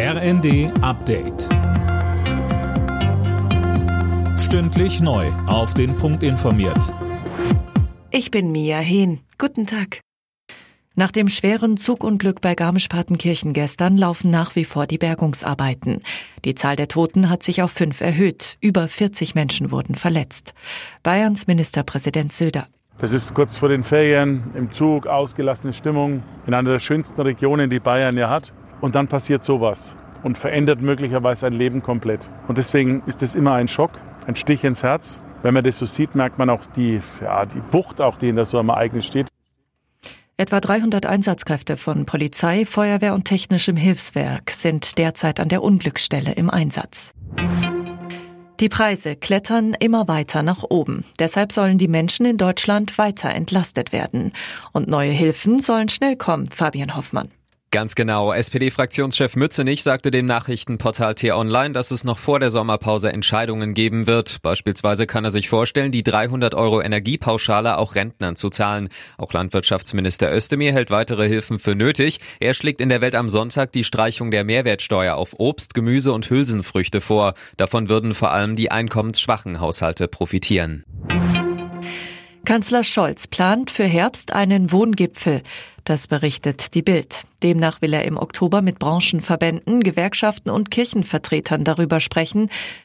RND Update. Stündlich neu. Auf den Punkt informiert. Ich bin Mia Hehn. Guten Tag. Nach dem schweren Zugunglück bei Garmisch-Partenkirchen gestern laufen nach wie vor die Bergungsarbeiten. Die Zahl der Toten hat sich auf fünf erhöht. Über 40 Menschen wurden verletzt. Bayerns Ministerpräsident Söder. Das ist kurz vor den Ferien im Zug, ausgelassene Stimmung in einer der schönsten Regionen, die Bayern ja hat. Und dann passiert sowas und verändert möglicherweise ein Leben komplett. Und deswegen ist es immer ein Schock, ein Stich ins Herz. Wenn man das so sieht, merkt man auch die, ja, die Wucht, auch die in der so am Ereignis steht. Etwa 300 Einsatzkräfte von Polizei, Feuerwehr und technischem Hilfswerk sind derzeit an der Unglücksstelle im Einsatz. Die Preise klettern immer weiter nach oben. Deshalb sollen die Menschen in Deutschland weiter entlastet werden. Und neue Hilfen sollen schnell kommen, Fabian Hoffmann. Ganz genau. SPD-Fraktionschef Mützenich sagte dem Nachrichtenportal T-Online, dass es noch vor der Sommerpause Entscheidungen geben wird. Beispielsweise kann er sich vorstellen, die 300 Euro Energiepauschale auch Rentnern zu zahlen. Auch Landwirtschaftsminister Özdemir hält weitere Hilfen für nötig. Er schlägt in der Welt am Sonntag die Streichung der Mehrwertsteuer auf Obst, Gemüse und Hülsenfrüchte vor. Davon würden vor allem die einkommensschwachen Haushalte profitieren. Kanzler Scholz plant für Herbst einen Wohngipfel. Das berichtet die Bild. Demnach will er im Oktober mit Branchenverbänden, Gewerkschaften und Kirchenvertretern darüber sprechen,